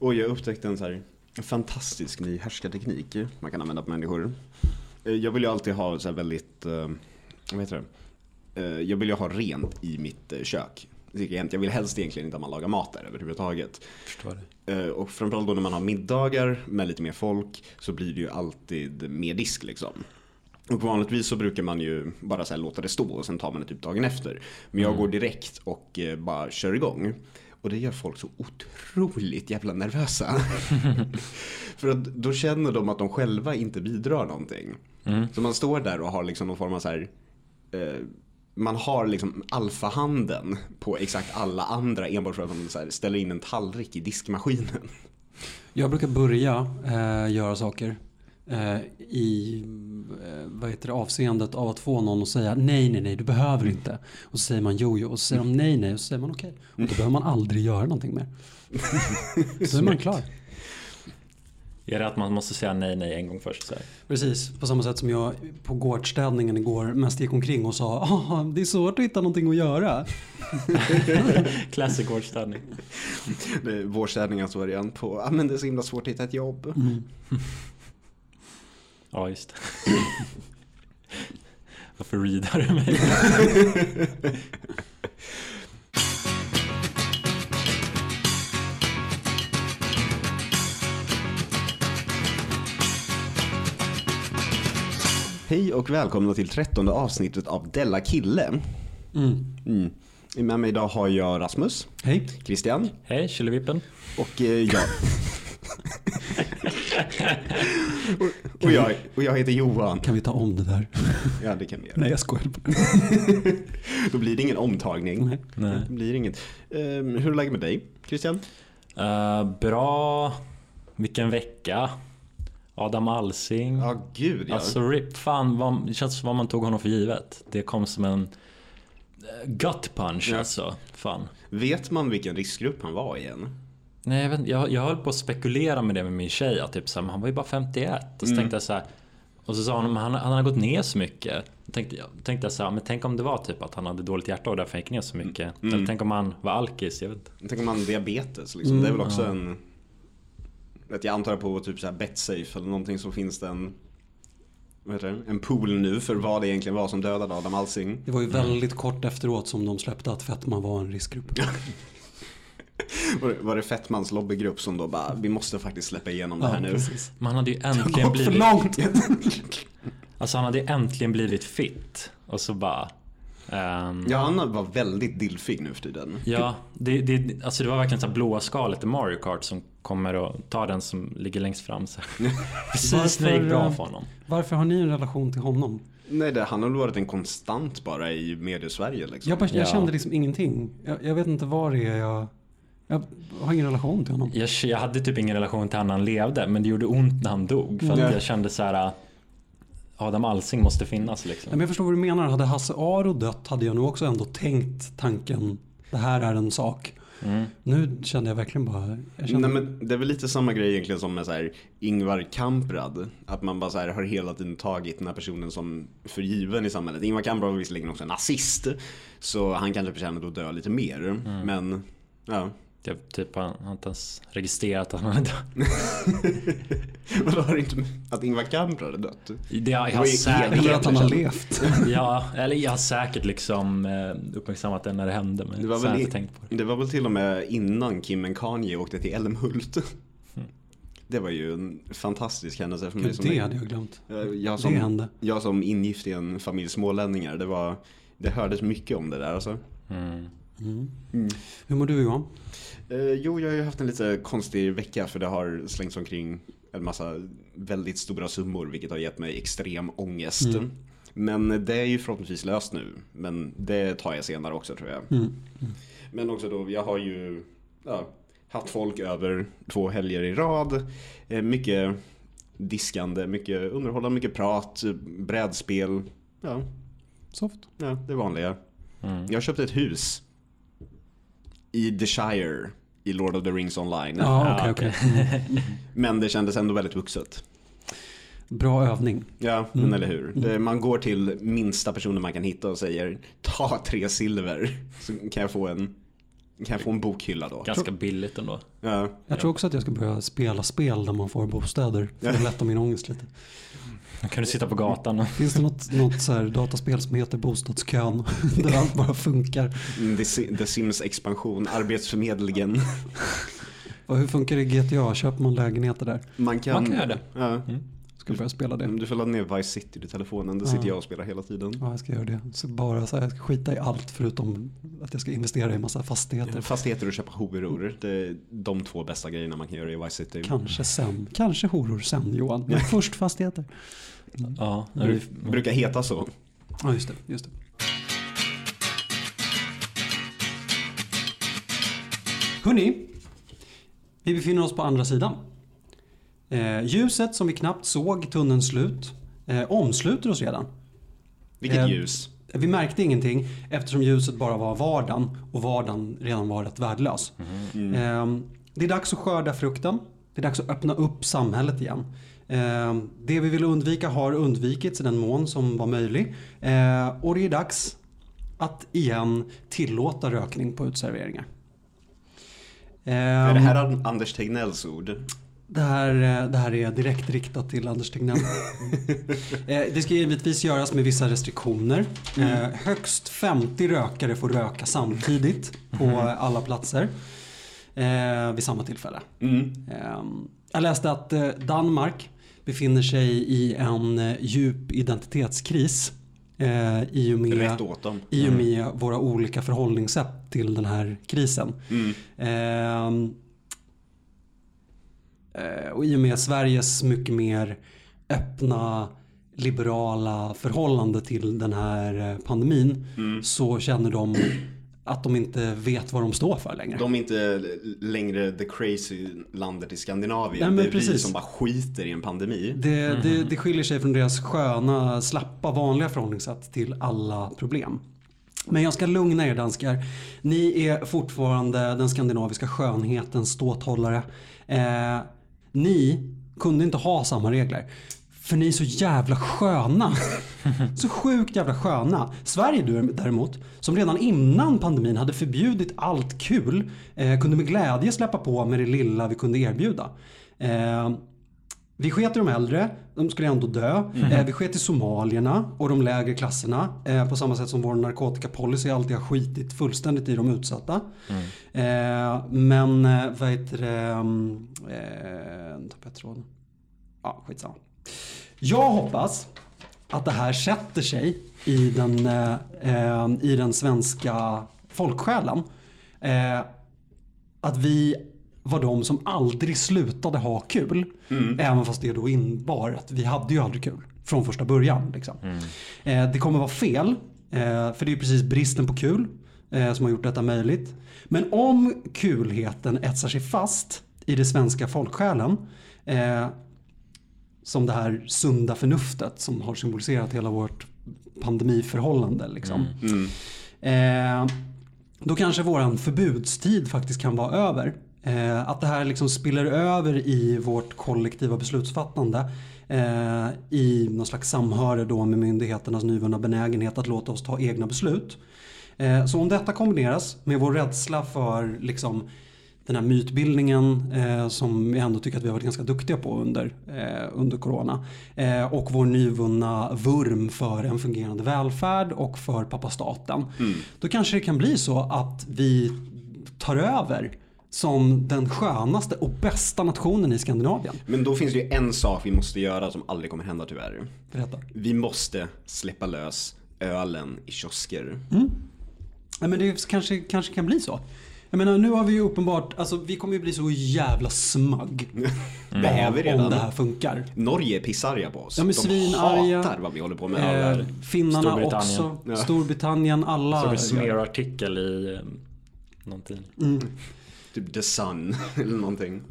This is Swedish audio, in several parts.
Och jag upptäckte en så här fantastisk ny härskarteknik man kan använda på människor. Eh, Jag vill ju alltid ha så väldigt, eh, vad heter det? Eh, Jag vill ju ha rent i mitt kök. Jag vill helst egentligen inte att man lagar mat där överhuvudtaget. Förstår det. Och framförallt då när man har middagar med lite mer folk så blir det ju alltid mer disk liksom. Och vanligtvis så brukar man ju bara så låta det stå och sen tar man det typ dagen efter. Men jag går direkt och bara kör igång. Och det gör folk så otroligt jävla nervösa. För att då känner de att de själva inte bidrar någonting. Så man står där och har liksom någon form av så här eh, man har liksom alfahanden på exakt alla andra enbart för att man så ställer in en tallrik i diskmaskinen. Jag brukar börja eh, göra saker i eh, vad heter det, avseendet av att få någon att säga nej, nej, nej, du behöver inte. Och så säger man jo, jo, och så säger de nej, nej, och så säger man okej. Och då behöver man aldrig göra någonting mer. så är man klar. Är det att man måste säga nej, nej en gång först? Så här? Precis, på samma sätt som jag på gårdsstädningen igår mest gick omkring och sa ah, det är svårt att hitta någonting att göra. Classic gårdsstädning. Vårstädningens variant på, ah, men det är så himla svårt att hitta ett jobb. Ja, just det. Varför readar du mig? Hej och välkomna till trettonde avsnittet av Della Kille. Mm. Mm. Med mig idag har jag Rasmus, Hej. Christian Hej, Killevippen. och eh, jag. och, och, jag och jag heter Johan. Kan vi ta om det där? Ja, det kan vi göra. Nej, jag skojar. Då blir det ingen omtagning. Nej. Nej. Det blir inget. Ehm, hur är läget med dig, Christian? Eh, bra. Vilken vecka. Adam Alsing. Ja, gud ja. Alltså RIP, fan vad, det känns som vad man tog honom för givet. Det kom som en eh, gut punch Ja. alltså. Fan. Vet man vilken riskgrupp han var i än? Nej, jag, vet, inte, jag, jag höll på att spekulera med det med min tjej. Att typ så här, han var ju bara 51. Och så tänkte jag så här. Och så sa hon, men han, han har gått ner så mycket. Då tänkte jag, tänkte jag så här, men tänk om det var typ att han hade dåligt hjärta och därför gick ner så mycket. Eller tänk om han var alkis, jag vet inte. Tänk om man har diabetes liksom. det är väl också en... Vet, jag antar på typ så här Betsafe eller någonting så finns det en... En pool nu för vad det egentligen var som dödade Adam Alsing. Det var ju väldigt kort efteråt som de släppte att fetma var en riskgrupp. Var det, var det Fettmans lobbygrupp som då bara, vi måste faktiskt släppa igenom det här nu. Men han hade ju äntligen gått för blivit... långt. Alltså han hade ju äntligen blivit fit. Och så bara... ehm, Ja, han var väldigt dillfig nu för tiden. Ja, det, det, alltså det var verkligen så här blåa skalet i Mario Kart som kommer och tar den som ligger längst fram. Så. Precis när det gick bra Varför, för honom. Varför har ni en relation till honom? Nej, det, han har väl varit en konstant bara i mediesverige liksom. Jag, jag Ja. kände liksom ingenting. Jag, jag vet inte vad det är jag... Jag har ingen relation till honom. Jag, jag hade typ ingen relation till honom när han levde, men det gjorde ont när han dog. För att Ja. jag kände så här. äh, Adam Alsing måste finnas Nej, liksom. men jag förstår vad du menar. Hade Hasse Aro dött hade jag nog också ändå tänkt tanken. Det här är en sak. Mm. Nu kände jag verkligen bara... Jag kände, Nej, men det är väl lite samma grej egentligen som med så här Ingvar Kamprad. Att man bara så här har hela tiden tagit den här personen som för given i samhället. Ingvar Kamprad var visserligen också en nazist. Så han kanske förtjänade att dö lite mer. Mm. Men ja. Jag typ har inte ens registrerat att han hade dött. Vadå har det inte att Ingvar Kamprad är dött? Det, jag, Det har säkert, eller att han har levt. ja, eller jag har säkert liksom eh, uppmärksammat det när det hände. Men Det var, väl jag i, tänkt på det. det var väl till och med innan Kim och Kanye åkte till Älmhult. Det var ju en fantastisk händelse för mig. Gud, som det hade jag glömt. jag, Det som, hände. jag som ingift i en familj smålänningar. Det, var, det hördes mycket om det där alltså. Mm. Hur mår du Johan? Eh, jo, jag har ju haft en lite konstig vecka för det har slängts omkring en massa väldigt stora summor vilket har gett mig extrem ångest. Men det är ju förhoppningsvis löst nu. Men det tar jag senare också tror jag. Mm. Men också då, jag har ju ja, haft folk över två helger i rad. Eh, Mycket diskande, mycket underhållande, mycket prat, brädspel. Ja, Soft. ja det vanliga. Mm. Jag köpte ett hus i The Shire i Lord of the Rings online. Ja, Ja, okej, okej. Men det kändes ändå väldigt vuxet. Bra övning. Ja, men eller hur. Det, man går till minsta personen man kan hitta och säger ta tre silver så kan jag få en Kan jag få en bokhylla då? Ganska billigt ändå. Ja. Jag tror också att jag ska börja spela spel där man får bostäder för att lätta min ångest lite. Då kan du sitta på gatan och... Finns det något, något så här dataspel som heter Bostadskön? Där allt bara funkar. Mm, The, The Sims expansion, Arbetsförmedlingen. Och hur funkar det i GTA? Köper man lägenheter där? Man kan, Man kan göra det. Ja. Ska börja spela det. Du får ladda ner Vice City i telefonen, det Ja. sitter jag och spelar hela tiden. Ja, jag ska göra det. Så bara så här, jag ska skita i allt förutom att jag ska investera i massa fastigheter. Fastigheter och köpa horor, det är de två bästa grejerna man kan göra i Vice City. Kanske sen. Kanske horor sen Johan. Men först fastigheter. Ja, du... Bru- brukar heta så. Ja, just det. Just det. Hörni, vi befinner oss på andra sidan. Eh, ljuset som vi knappt såg tunnelns slut eh, omsluter oss redan. Vilket Eh, ljus. Vi märkte ingenting eftersom ljuset bara var vardagen och vardagen redan var rätt värdelös. Eh, det är dags att skörda frukten. Det är dags att öppna upp samhället igen. Eh, det vi ville undvika har undvikits i den mån som var möjlig. Eh, och det är dags att igen tillåta rökning på utserveringar. Är det här An- Anders Tegnells ord? Det här, eh, det här är direkt riktat till Anders Tegnell. Eh, det ska givetvis göras med vissa restriktioner. Eh, Högst 50 rökare får röka samtidigt på alla platser vid samma tillfälle. Mm. Eh, Jag läste att Danmark befinner sig i en djup identitetskris eh, i och med dem. i och med våra olika förhållningssätt till den här krisen. Mm. Ehm, eh, och i och med Sveriges mycket mer öppna liberala förhållande till den här eh, pandemin Mm. så känner de att de inte vet vad de står för längre. De är inte längre the crazy landet i Skandinavien. Nej, men det är vi precis. som bara skiter i en pandemi. Det, det, det skiljer sig från deras sköna, slappa, vanliga förhållningssätt till alla problem. Men jag ska lugna er danskar. Ni är fortfarande den skandinaviska skönhetens ståthållare. Eh, ni kunde inte ha samma regler. För ni är så jävla sköna. Så sjukt jävla sköna. Sverige däremot, som redan innan pandemin hade förbjudit allt kul, eh, kunde med glädje släppa på med det lilla vi kunde erbjuda. Eh, vi sket i de äldre, de skulle ändå dö. Eh, vi sket i somalierna och de lägre klasserna. Eh, på samma sätt som vår narkotikapolicy alltid har skitit fullständigt i de utsatta. Eh, men vad heter det? mm, tappade jag tråden. Ja, skitsamma. Jag hoppas att det här sätter sig i den, i den svenska folksjälen. Att vi var de som aldrig slutade ha kul. Även fast det då innebar att vi hade ju aldrig kul från första början. Liksom. Eh, det kommer vara fel. Eh, för det är precis bristen på kul eh, som har gjort detta möjligt. Men om kulheten etsar sig fast i det svenska folksjälen. Eh, som det här sunda förnuftet som har symboliserat hela vårt pandemiförhållande. Liksom. Eh, då kanske våran förbudstid faktiskt kan vara över. Eh, att det här liksom spiller över i vårt kollektiva beslutsfattande. Eh, I någon slags samhöre då med myndigheternas nyvunna benägenhet att låta oss ta egna beslut. Eh, så om detta kombineras med vår rädsla för liksom, den här mytbildningen eh, som jag ändå tycker att vi har varit ganska duktiga på under, eh, under corona. Eh, och vår nyvunna vurm för en fungerande välfärd och för pappa staten. Då kanske det kan bli så att vi tar över som den skönaste och bästa nationen i Skandinavien. Men då finns det ju en sak vi måste göra som aldrig kommer hända tyvärr. Berätta. Vi måste släppa lös ölen i kiosker. Ja, men det kanske, kanske kan bli så. Jag menar nu har vi ju uppenbart, alltså vi kommer ju bli så jävla smug. Det är vi Om redan. det här funkar. Norge är pissarga på oss. Ja, men De svinarga. hatar vad vi håller på med. Eh, finnarna Storbritannien. också. Ja. Storbritannien, alla. Såg en smearartikel i eh, någon tidning. Typ The Sun eller någonting.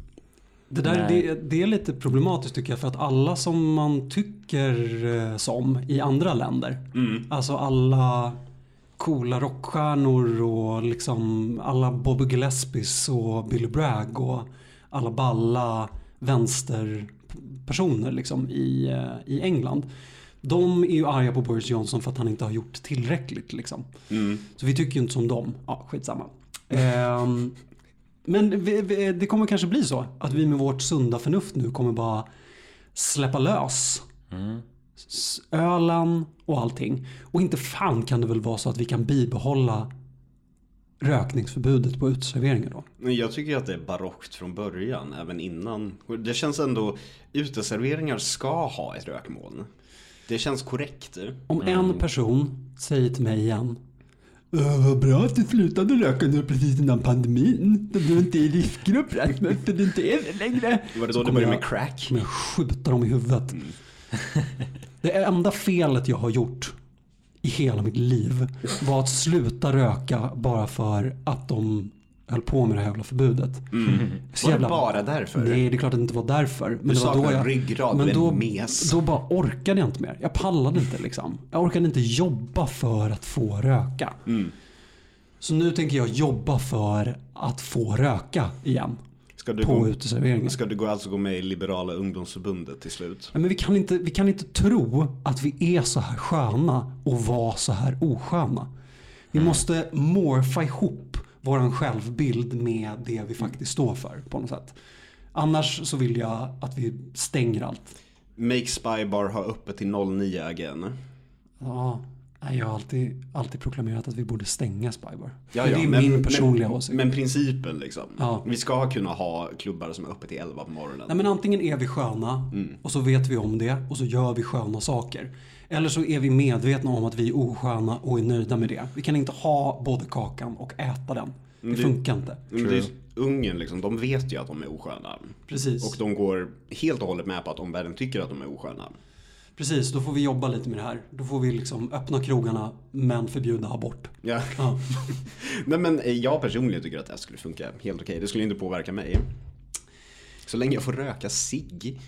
Det, där, det, det är lite problematiskt tycker jag för att alla som man tycker eh, som i andra länder. Alltså alla coola rockstjärnor och liksom alla Bobby Gillespies och Billy Bragg och alla balla vänsterpersoner liksom i, eh, i England. De är ju arga på Boris Johnson för att han inte har gjort tillräckligt liksom. Så vi tycker ju inte som dem. Ja, skitsamma. Ehm, men vi, vi, det kommer kanske bli så att vi med vårt sunda förnuft nu kommer bara släppa lös s- ölen och allting. Och inte fan kan det väl vara så att vi kan bibehålla rökningsförbudet på uteserveringar då? Men jag tycker att det är barockt från början, även innan. Det känns ändå, uteserveringar ska ha ett rökmoln. Det känns korrekt. Om en person säger till mig igen "Äh, vad bra att du slutade röka nu precis innan pandemin. Du är inte i riskgrupp Rasmus, för du inte är det längre. Var det då kommer började med crack? jag skjuta dem i huvudet. Det enda felet jag har gjort i hela mitt liv var att sluta röka bara för att de höll på med det här jävla förbudet. Så Mm. Var det bara därför? Nej, det är klart att det inte var därför. Men Du det var då jag, ryggrad, men då, mes. då bara orkade jag inte mer. Jag pallade inte liksom. Jag orkade inte jobba för att få röka. Mm. Så nu tänker jag jobba för att få röka igen. Ska du, På gå, uteserveringen. ska du gå, alltså gå med i Liberala ungdomsförbundet till slut? Nej, Men vi kan, inte, vi kan inte tro att vi är så här sköna och vara så här osköna. Vi Mm. måste morfa ihop våran självbild med det vi faktiskt står för på något sätt. Annars så vill jag att vi stänger allt. Make Spybar ha öppet till 09 again. Ja, jag har alltid, alltid proklamerat att vi borde stänga Spybar. Ja, ja, det är men- min personliga men, åsikt. Men principen liksom. Ja. Vi ska kunna ha klubbar som är öppet till 11 på morgonen. Nej men antingen är vi sköna Mm. och så vet vi om det och så gör vi sköna saker. Eller så är vi medvetna om att vi är osköna och är nöjda med det. Vi kan inte ha både kakan och äta den. Det det- funkar inte. Men det är, Ungern liksom, de vet ju att de är osköna. Precis. Och de går helt och hållet med på att omvärlden tycker att de är osköna. Precis, då får vi jobba lite med det här. Då får vi liksom öppna krogarna men förbjuda abort. Ja. Ja. Nej men eh, jag personligen tycker att det här skulle funka helt okej. Det skulle inte påverka mig. Så länge jag får röka cigg.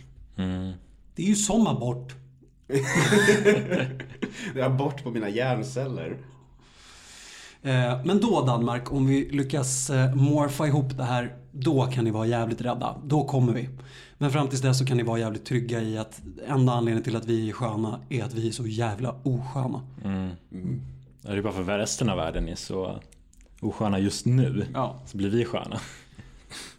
Det är ju som abort. Det är bort på mina hjärnceller. Eh, Men då Danmark, om vi lyckas eh, morfa ihop det här, då kan ni vara jävligt rädda. Då kommer vi. Men fram tills dess så kan ni vara jävligt trygga i att enda anledningen till att vi är sköna är att vi är så jävla osköna. Det är bara för att resten av världen är så osköna just nu. Ja. Så blir vi sköna.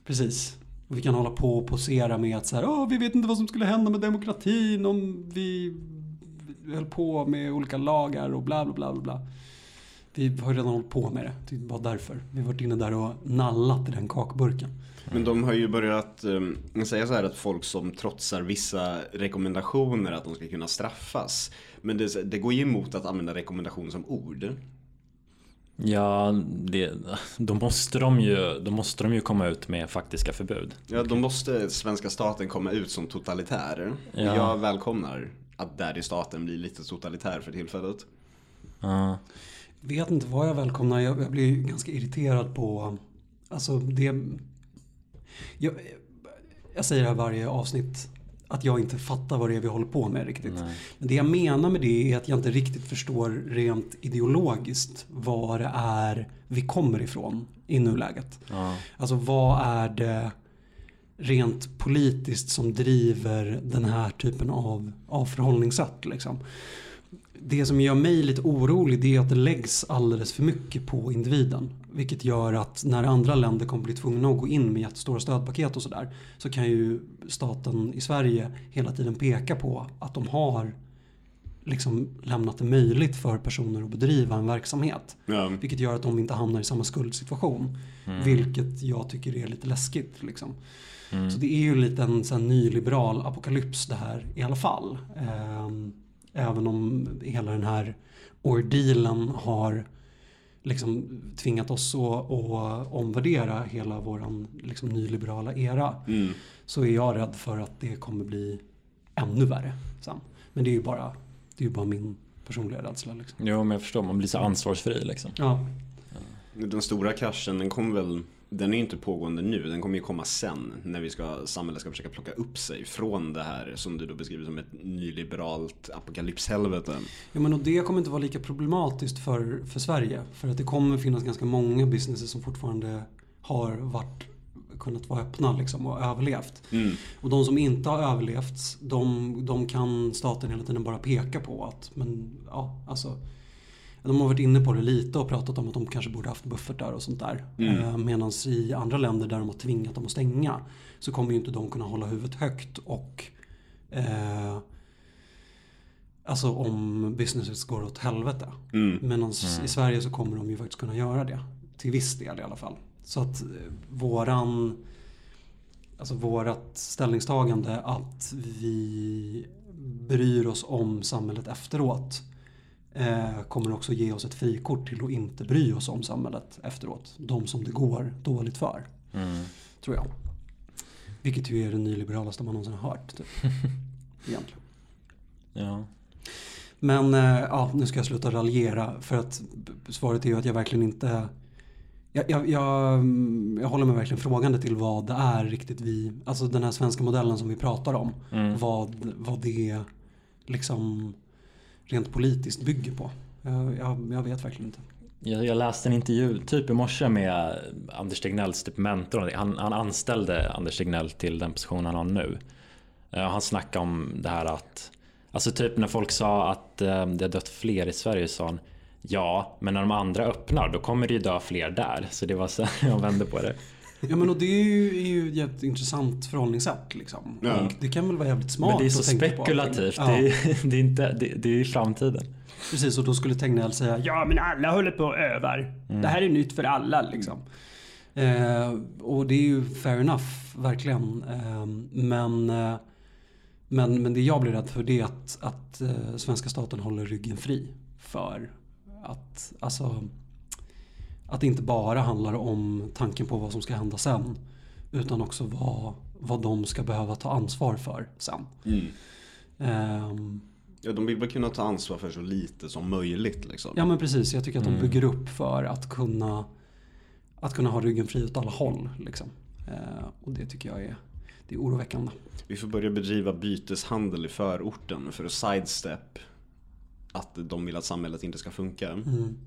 Precis. Och vi kan hålla på och posera med att så här, oh, vi vet inte vad som skulle hända med demokratin om vi höll på med olika lagar och bla bla bla bla. bla. Vi har ju redan hållit på med det. Det var därför. Vi har varit inne där och nallat i den kakburken. Men de har ju börjat um, säga så här att folk som trotsar vissa rekommendationer att de ska kunna straffas. Men det, det går ju emot att använda rekommendation som ord. Ja, det, då, måste de ju, då måste de ju komma ut med faktiska förbud. Ja, då måste svenska staten komma ut som totalitär. Ja. Jag välkomnar att där i staten blir lite totalitär för tillfället. Ja. Vet inte vad jag välkomnar. Jag, jag blir ganska irriterad på... Alltså det... Jag, jag säger det här varje avsnitt. Att jag inte fattar vad det är vi håller på med riktigt. Nej. Men det jag menar med det är att jag inte riktigt förstår rent ideologiskt vad det är vi kommer ifrån i nuläget. Ja. Alltså vad är det rent politiskt som driver den här typen av, av förhållningssätt liksom. Det som gör mig lite orolig det är att det läggs alldeles för mycket på individen. Vilket gör att när andra länder kommer bli tvungna att gå in med jättestora stödpaket och sådär. Så kan ju staten i Sverige hela tiden peka på att de har liksom lämnat det möjligt för personer att bedriva en verksamhet. Ja. Vilket gör att de inte hamnar i samma skuldsituation. Vilket jag tycker är lite läskigt. Liksom. Så det är ju lite en sån nyliberal apokalyps det här i alla fall. Ehm, även om hela den här ordealen har liksom tvingat oss att, att omvärdera hela våran liksom nyliberala era. Mm. Så är jag rädd för att det kommer bli ännu värre sen. Men det är ju bara, det är ju bara min personliga rädsla. Liksom. Jo, men jag förstår. Man blir så ansvarsfri liksom. Ja, Den stora kraschen, den kommer väl den är ju inte pågående nu, den kommer ju komma sen när vi ska, samhället ska försöka plocka upp sig från det här som du då beskriver som ett nyliberalt apokalypshelvete. Ja, men och det kommer inte vara lika problematiskt för, för Sverige. För att det kommer finnas ganska många businesser som fortfarande har varit, kunnat vara öppna liksom, och överlevt. Mm. Och de som inte har överlevt, de, de kan staten hela tiden bara peka på att men, ja, alltså, de har varit inne på det lite och pratat om att de kanske borde haft buffertar och sånt där. Mm. Eh, Medan i andra länder där de har tvingat dem att stänga så kommer ju inte de kunna hålla huvudet högt och eh, Alltså om businesses går åt helvete. Mm. Medan i Sverige så kommer de ju faktiskt kunna göra det. Till viss del i alla fall. Så att eh, våran Alltså vårat ställningstagande att vi bryr oss om samhället efteråt eh, kommer också ge oss ett frikort till att inte bry oss om samhället efteråt. De som det går dåligt för. Mm. Tror jag. Vilket ju är det nyliberalaste man någonsin har hört. Typ. Egentligen. Ja. Men eh, ja, nu ska jag sluta raljera för att svaret är ju att jag verkligen inte jag, jag, jag, mm, jag håller mig verkligen frågande till vad det är riktigt vi, alltså den här svenska modellen som vi pratar om. Mm. Vad, vad det liksom rent politiskt bygger på. Jag, jag, jag vet verkligen inte. Jag, jag läste en intervju typ i morse med Anders Tegnells typ mentor. Han, han anställde Anders Tegnell till den position han har nu. Eh, han snackade om det här att Alltså typ när folk sa att eh, det har dött fler i Sverige sa han Ja, men när de andra öppnar då kommer det ju dö fler där. Så det var så jag vände på det. Ja men och det är ju, är ju ett jätteintressant förhållningssätt liksom. Ja. Och det kan väl vara jävligt smart Men det är så spekulativt. Ja. Det, är, det, är inte, det, det är i framtiden. Precis, och då skulle Tegnell säga ja men alla håller på och övar. Det här är nytt för alla liksom. Eh, och det är ju fair enough, verkligen. Eh, men, eh, men, men det jag blir rädd för det är att, att eh, svenska staten håller ryggen fri för att, alltså, att det inte bara handlar om tanken på vad som ska hända sen. Utan också vad, vad de ska behöva ta ansvar för sen. Mm. Ehm, Ja, de vill väl kunna ta ansvar för så lite som möjligt liksom. Ja men precis, jag tycker att de Mm. bygger upp för att kunna att kunna ha ryggen fri åt alla håll. Liksom. Eh, och det tycker jag är, det är oroväckande. Vi får börja bedriva byteshandel i förorten för att sidestep att de vill att samhället inte ska funka. Mm.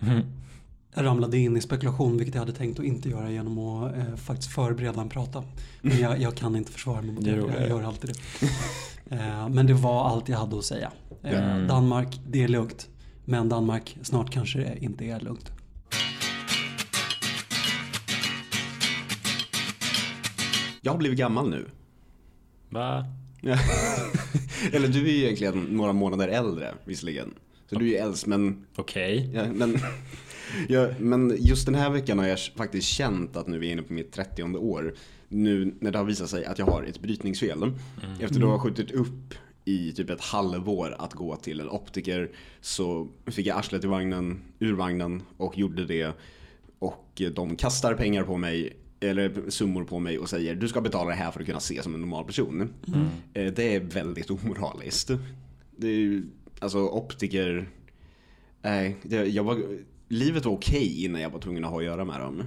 Mm. Jag ramlade in i spekulation, vilket jag hade tänkt att inte göra genom att eh, faktiskt förbereda en prata. Men jag, jag kan inte försvara mig mot Det jag gör alltid det. Eh, men det var allt jag hade att säga. Eh, Mm. Danmark, det är lugnt. Men Danmark, snart kanske det inte är lugnt. Jag har blivit gammal nu. Va? Ja. Eller du är ju egentligen några månader äldre visserligen. Så du är ju äldst men, Okej. ja, men, ja, men just den här veckan har jag faktiskt känt att nu är jag inne på mitt 30 år. Nu när det har visat sig att jag har ett brytningsfel. Efter att ha skjutit upp i typ ett halvår att gå till en optiker så fick jag arslet i vagnen, ur vagnen och gjorde det. Och de kastar pengar på mig, eller summor på mig och säger du ska betala det här för att kunna se som en normal person. Eh, Det är väldigt omoraliskt. Det är ju, alltså optiker, nej, jag var, livet var okej innan jag var tvungen att ha att göra med dem.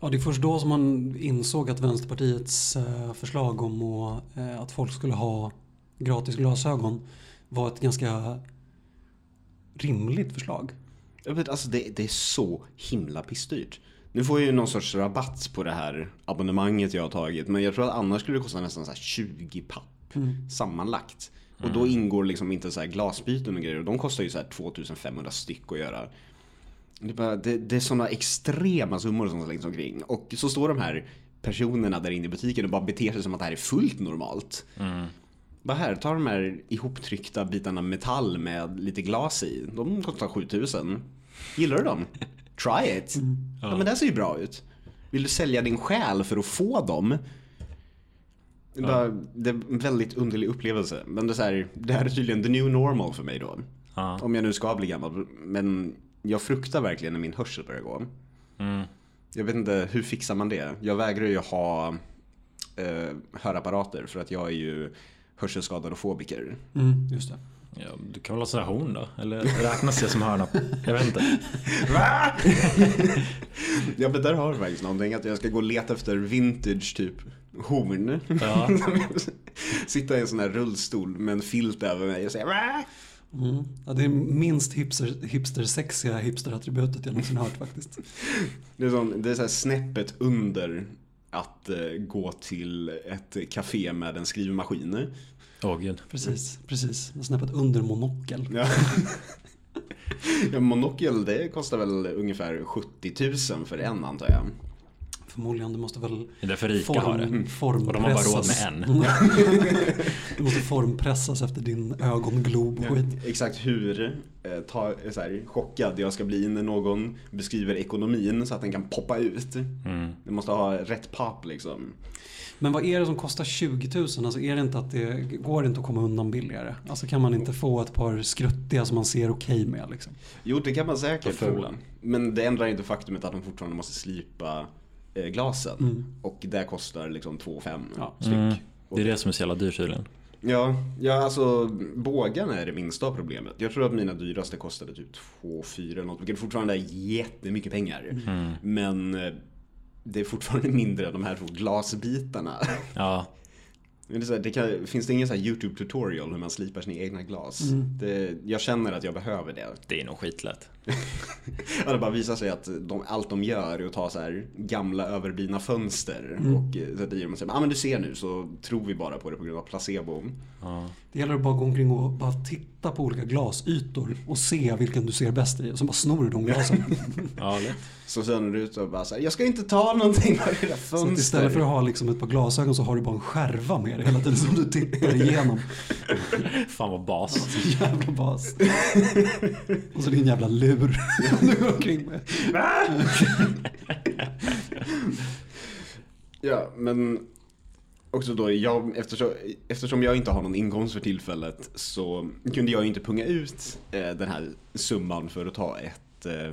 Ja, det är först då som man insåg att Vänsterpartiets eh, förslag om att, eh, att folk skulle ha gratis glasögon var ett ganska rimligt förslag. Vet, alltså det, det är så himla pissdyrt. Nu får jag ju någon sorts rabatt på det här abonnemanget jag har tagit. Men jag tror att annars skulle det kosta nästan så här 20 papp sammanlagt. Och då ingår liksom inte så här glasbyten och grejer. Och de kostar ju så här 2500 styck att göra. Det är, bara, det, det är sådana extrema summor som slängs omkring. Och så står de här personerna där inne i butiken och bara beter sig som att det här är fullt normalt. Mm. Bara här, ta de här ihoptryckta bitarna metall med lite glas i. De kostar 7000. Gillar du dem? Try it. Ja. men det ser ju bra ut. Vill du sälja din själ för att få dem? Det är, bara, det är en väldigt underlig upplevelse. Men det är, så här, det här är tydligen the new normal för mig då. Ja. Om jag nu ska bli gammal. Men jag fruktar verkligen när min hörsel börjar gå. Mm. Jag vet inte, hur fixar man det? Jag vägrar ju ha eh, hörapparater för att jag är ju hörselskadad och fobiker. Mm, just det. Ja, du kan väl ha sån här horn då? Eller räknas det som hörna? Jag vet inte. Va? ja men där har du faktiskt någonting. Att jag ska gå och leta efter vintage typ horn. Ja. Sitta i en sån här rullstol med en filt över mig och säga Va? Mm. Ja, det är minst hipster, hipster-sexiga hipster-attributet jag någonsin hört faktiskt. Det är, sån, det är så här snäppet under att eh, gå till ett café med en skrivmaskin. Gud. Precis, precis. Snäppet under monokel. Ja. Ja, monokel det kostar väl ungefär 70 000 för en antar jag. Förmodligen, du måste väl Det är därför rika har det. form, Och de har bara råd formpressas. med en. du måste formpressas efter din ögonglob och skit. Exakt hur eh, ta, eh, så här, chockad jag ska bli när någon beskriver ekonomin så att den kan poppa ut. Mm. Du måste ha rätt papp liksom. Men vad är det som kostar 20 000? Alltså är det inte att det går det inte att komma undan billigare? Alltså kan man inte få ett par skruttiga som man ser okej med liksom? Jo, det kan man säkert För. Men det ändrar inte faktumet att de fortfarande måste slipa eh, glasen. Och det kostar liksom 2 5 Ja. styck. Mm. Det är det som är så jävla dyrt tydligen. Ja, ja, alltså bågarna är det minsta av problemet. Jag tror att mina dyraste kostade typ 2 4 eller något, vilket fortfarande är jättemycket pengar. Mm. Men eh, det är fortfarande mindre än de här två glasbitarna. Ja, Men det är så här, det kan, finns det ingen så här YouTube tutorial hur man slipar sina egna glas? Det, jag känner att jag behöver det. det är nog skitlätt. Ja, det bara visar sig att de, allt de gör är att ta så här gamla överblivna fönster och eh, sätta i dem och säga ah, men du ser nu så tror vi bara på det på grund av placebo. Ja. Det gäller att bara gå omkring och bara titta på olika glasytor och se vilken du ser bäst i och så bara snor du de glasen. Ja, lätt. Så sen är du ute och bara så här, jag ska inte ta någonting av era Så fönster. att istället för att ha liksom ett par glasögon så har du bara en skärva med dig hela tiden som du tittar igenom. Fan vad bas. Jävla bas. Och så din jävla lur du går omkring med. Ja, men också då, jag, eftersom, eftersom jag inte har någon inkomst för tillfället så kunde jag inte punga ut eh, den här summan för att ta ett eh,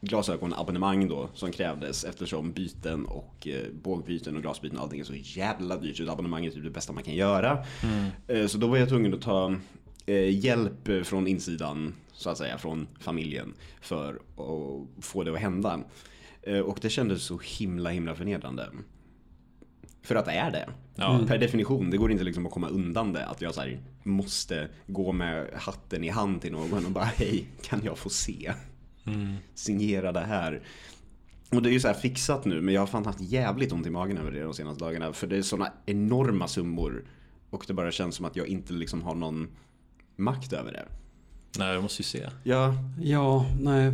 glasögonabonnemang då som krävdes eftersom byten och eh, bågbyten och glasbyten och allting är så jävla dyrt. Så ett abonnemang är typ det bästa man kan göra. Eh, så då var jag tvungen att ta eh, hjälp från insidan så att säga, från familjen för att få det att hända. Eh, och det kändes så himla himla förnedrande. För att det är det. Ja. Per definition, det går inte liksom att komma undan det. Att jag så här, måste gå med hatten i hand till någon och bara hej, kan jag få se? Signera det här. Och det är ju så här fixat nu, men jag har fan haft jävligt ont i magen över det de senaste dagarna. För det är såna enorma summor. Och det bara känns som att jag inte liksom har någon makt över det. Nej, jag måste ju se. Ja, Ja, nej,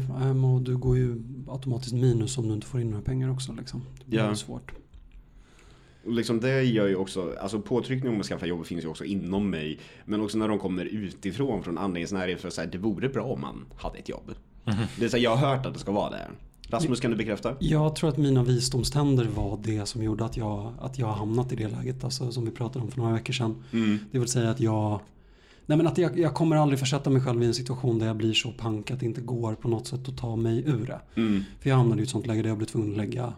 och du går ju automatiskt minus om du inte får in några pengar också. Liksom. Det blir Ja. ju svårt. Och liksom det gör ju också, alltså påtryckning om att skaffa jobb finns ju också inom mig. Men också när de kommer utifrån från andningens närhet för att säga det vore bra om man hade ett jobb. Det är så här, jag har hört att det ska vara det. Rasmus kan du bekräfta? Jag tror att mina visdomständer var det som gjorde att jag, att jag har hamnat i det läget. Alltså, som vi pratade om för några veckor sedan. Mm. Det vill säga att jag Nej men att jag, jag kommer aldrig försätta mig själv i en situation där jag blir så pank att det inte går på något sätt att ta mig ur det. Mm. För jag hamnade i ett sånt läge där jag blev tvungen att lägga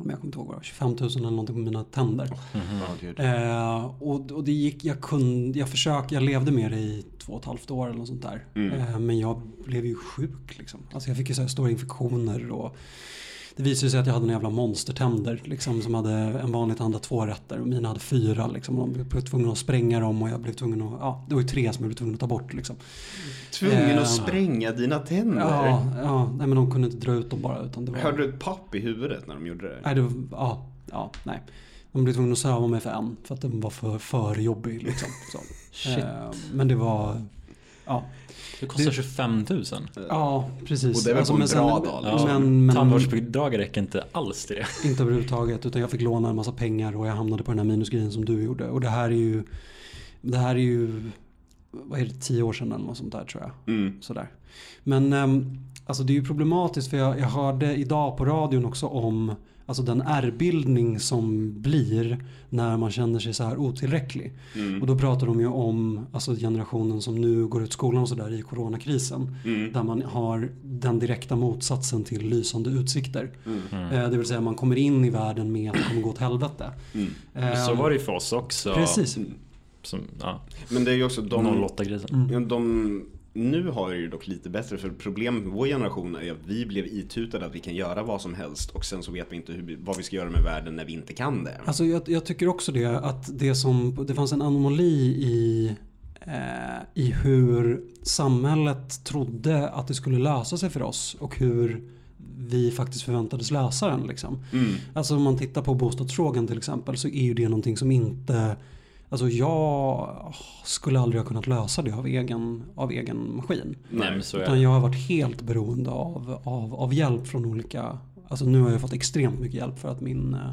om jag kommer inte ihåg vad det var, 25 000 eller någonting på mina tänder. Gud. Eh, och, och det gick, jag kunde, jag försökte, jag levde med det i två och ett halvt år eller något sånt där. Mm. Eh, men jag blev ju sjuk liksom. Alltså jag fick ju så här stora infektioner och det visade sig att jag hade några jävla monstertänder liksom som hade en vanlig tand hade två rätter och mina hade fyra liksom. Och de blev tvungna att spränga dem och jag blev tvungen att, ja det var ju tre som jag blev tvungen att ta bort liksom. Tvungen Eh, att spränga dina tänder? Ja, ja, nej men de kunde inte dra ut dem bara utan det var... Hörde du ett papp i huvudet när de gjorde det? Nej, det var, ja, ja, nej. De blev tvungna att söva mig för en för att den var för, för jobbig liksom. Så. Shit. Eh, men det var, ja. Det kostar Det- 25 000. Ja, precis. Och det är väl på en bra dag. Men, men Tandvårdsbidrag räcker inte alls till det. inte överhuvudtaget. Utan jag fick låna en massa pengar och jag hamnade på den här minusgrejen som du gjorde. Och det här är ju, det här är ju, vad är det, tio år sedan eller något sånt där tror jag. Mm. Sådär. Men ehm, alltså det är ju problematiskt för jag, jag hörde idag på radion också om alltså den ärrbildning som blir när man känner sig så här otillräcklig. Mm. Och då pratar de ju om alltså generationen som nu går ut skolan och sådär i coronakrisen. Mm. Där man har den direkta motsatsen till lysande utsikter. Mm. Eh, det vill säga man kommer in i världen med att det kommer gå åt helvete. Mm. Eh, Så var det för oss också. Precis. Som, ja, Men det är ju också de... 08-grisen. Mm. Ja, de, nu har det ju dock lite bättre för problemet med vår generation är att vi blev itutade att vi kan göra vad som helst och sen så vet vi inte hur, vad vi ska göra med världen när vi inte kan det. Alltså jag, jag tycker också det att det som, det fanns en anomali i, eh, i hur samhället trodde att det skulle lösa sig för oss och hur vi faktiskt förväntades lösa den. Liksom. Mm. Alltså om man tittar på bostadsfrågan till exempel så är ju det någonting som inte Alltså jag skulle aldrig ha kunnat lösa det av egen, av egen maskin. Nej, så är Utan jag har varit helt beroende av, av, av hjälp från olika... Alltså nu har jag fått extremt mycket hjälp för att min, eh,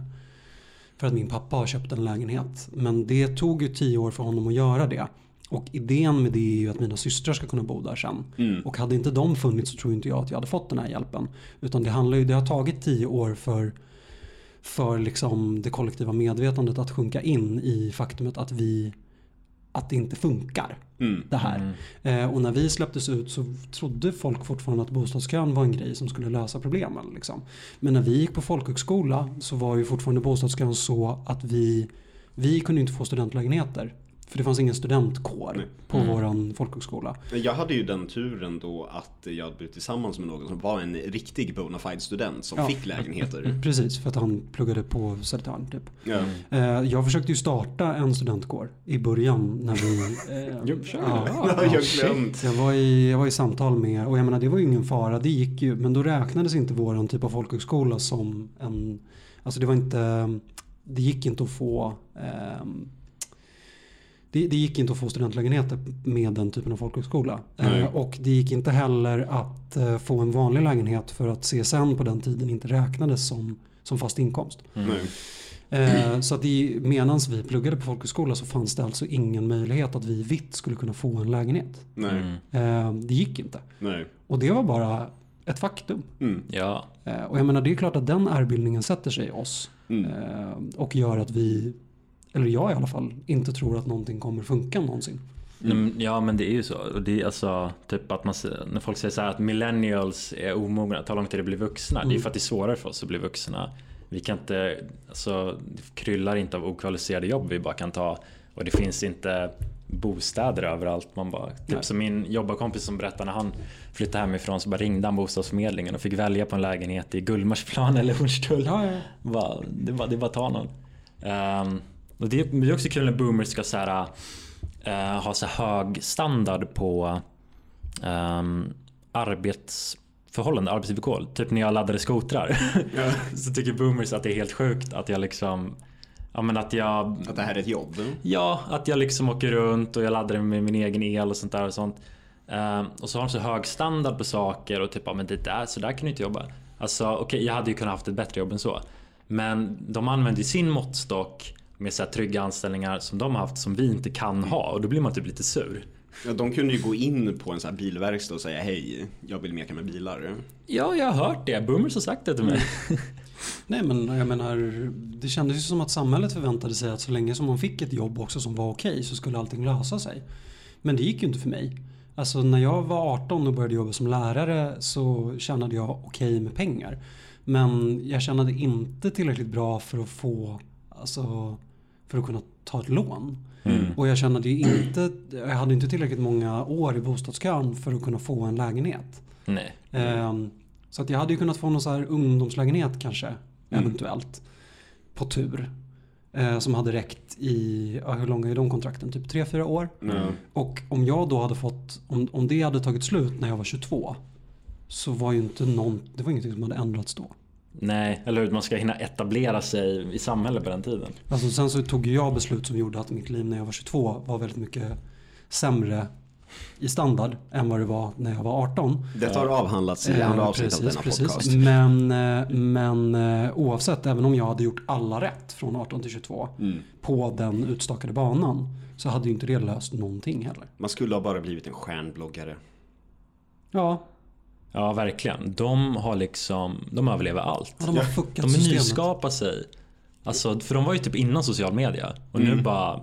för att min pappa har köpt en lägenhet. Men det tog ju tio år för honom att göra det. Och idén med det är ju att mina systrar ska kunna bo där sen. Mm. Och hade inte de funnits så tror inte jag att jag hade fått den här hjälpen. Utan det, handlar ju, det har tagit tio år för, för liksom det kollektiva medvetandet att sjunka in i faktumet att vi att det inte funkar Mm. det här. Eh, och när vi släpptes ut så trodde folk fortfarande att bostadskön var en grej som skulle lösa problemen. Liksom. Men när vi gick på folkhögskola så var ju fortfarande bostadskön så att vi, vi kunde inte få studentlägenheter. För det fanns ingen studentkår Nej. på Mm. våran folkhögskola. Jag hade ju den turen då att jag hade blivit tillsammans med någon som var en riktig bona fide student som Ja. fick lägenheter. Precis, för att han pluggade på Södertörn typ. Ja. Eh, jag försökte ju starta en studentkår i början när vi... Eh, Jo, kör. ja, Ja, ja, jag glömt. Jag var, i, jag var i samtal med, och jag menar det var ju ingen fara, det gick ju, men då räknades inte våran typ av folkhögskola som en, alltså det var inte, det gick inte att få, ehm, det, det gick inte att få studentlägenheter med den typen av folkhögskola. Nej. Eh, och det gick inte heller att eh, få en vanlig lägenhet för att CSN på den tiden inte räknades som, som fast inkomst. Mm. Nej. Eh, Så att i, medans vi pluggade på folkhögskola så fanns det alltså ingen möjlighet att vi vitt skulle kunna få en lägenhet. Nej. Mm. Eh, Det gick inte. Nej. Och det var bara ett faktum. Mm. Ja, Eh, Och jag menar det är klart att den ärrbildningen sätter sig i oss. Mm. Och gör att vi, eller jag i alla fall, inte tror att någonting kommer funka någonsin. Nej, men- ja men det är ju så. Det är alltså typ att man, när folk säger så här att millennials är omogna, tar lång tid att bli vuxna. Det är Mm. för att det är svårare för oss att bli vuxna. Vi kan inte, alltså det kryllar inte av okvalificerade jobb vi bara kan ta. Och det finns inte bostäder överallt. Man bara, Nej. typ som min jobbarkompis som berättade när han flyttade hemifrån så bara ringde han bostadsförmedlingen och fick välja på en lägenhet i Gullmarsplan eller Hornstull. Ja, ja. Bara, det, var, det att ta någon. Ehm, och det, det är också kul när boomers ska så här, eh, ha så hög standard på um, arbetsförhållanden, arbetsvillkor. Typ när jag laddade skotrar. Ja. så tycker boomers att det är helt sjukt att jag liksom Ja men att jag Att det här är ett jobb. Ja, att jag liksom åker runt och jag laddar med min egen el och sånt där och sånt. Ehm, och så har de så hög standard på saker och typ, ja men det där, så där kan du inte jobba. Alltså okej, jag hade ju kunnat haft ett bättre jobb än så. Men de använder ju sin måttstock med så här trygga anställningar som de har haft som vi inte kan ha och då blir man typ lite sur. Ja, de kunde ju gå in på en sån här bilverkstad och säga hej, jag vill meka med bilar. Ja, jag har hört det. Boomers har sagt det till mig. Nej men jag menar, det kändes ju som att samhället förväntade sig att så länge som man fick ett jobb också som var okej så skulle allting lösa sig. Men det gick ju inte för mig. Alltså när jag var 18 och började jobba som lärare så tjänade jag okej med pengar. Men jag tjänade inte tillräckligt bra för att få, alltså för att kunna ta ett lån. Mm. Och jag kände ju inte, jag hade inte tillräckligt många år i bostadskön för att kunna få en lägenhet. Nej. Ehm, Så att jag hade ju kunnat få någon så här ungdomslägenhet kanske, eventuellt. På tur. Eh, som hade räckt i, ja, hur långa är de kontrakten? Typ 3-4 år. Ja. Och om jag då hade fått, om, om det hade tagit slut när jag var 22. Så var ju inte någon, det var ingenting som hade ändrats då. Nej, eller hur? Man ska hinna etablera sig i samhället på den tiden. Alltså sen så tog jag beslut som gjorde att mitt liv när jag var 22 var väldigt mycket sämre i standard än vad det var när jag var 18. Detta har avhandlats i Eh, andra avsnitt av denna precis. podcast. Men, eh, men eh, oavsett, även om jag hade gjort alla rätt från 18 till 22 Mm. på den utstakade banan så hade ju inte det löst någonting heller. Man skulle ha bara blivit en stjärnbloggare. Ja, Ja, verkligen. De har liksom, de överlever allt. ja de har fuckat De systemet. nyskapar sig. Alltså, för de var ju typ innan social media. Och nu Mm. bara...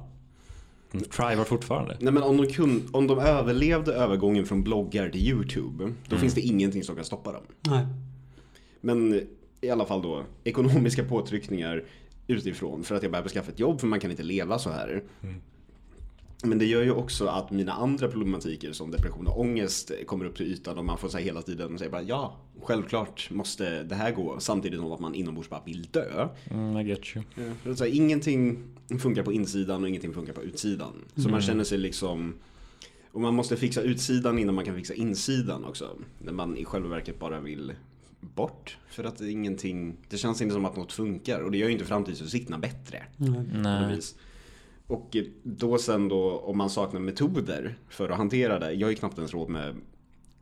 De trivar fortfarande. Nej men om de, kun, om de överlevde övergången från bloggar till YouTube, då finns det ingenting som kan stoppa dem. Nej. Men i alla fall då, ekonomiska påtryckningar utifrån för att jag behöver skaffa ett jobb för man kan inte leva så här. Men det gör ju också att mina andra problematiker som depression och ångest kommer upp till ytan och man får säga hela tiden säga bara ja, självklart måste det här gå samtidigt som att man inombords bara vill dö. Mm, I get you. För att säga, ingenting funkar på insidan och ingenting funkar på utsidan. Så man känner sig liksom och man måste fixa utsidan innan man kan fixa insidan också. När man i själva verket bara vill bort. För att det, ingenting, det känns inte som att något funkar och det gör ju inte framtidsutsikterna bättre. Något Nej. Och då sen då om man saknar metoder för att hantera det. Jag har ju knappt ens råd med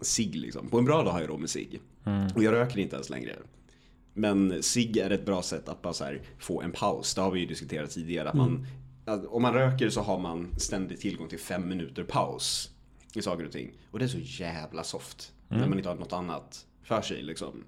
cigg liksom. På en bra dag har jag råd med cigg. Och jag röker inte ens längre. Men cigg är ett bra sätt att bara så här få en paus. Det har vi ju diskuterat tidigare. Att man, att om man röker så har man ständig tillgång till fem minuter paus i saker och ting. Och det är så jävla soft. När man inte har något annat för sig liksom.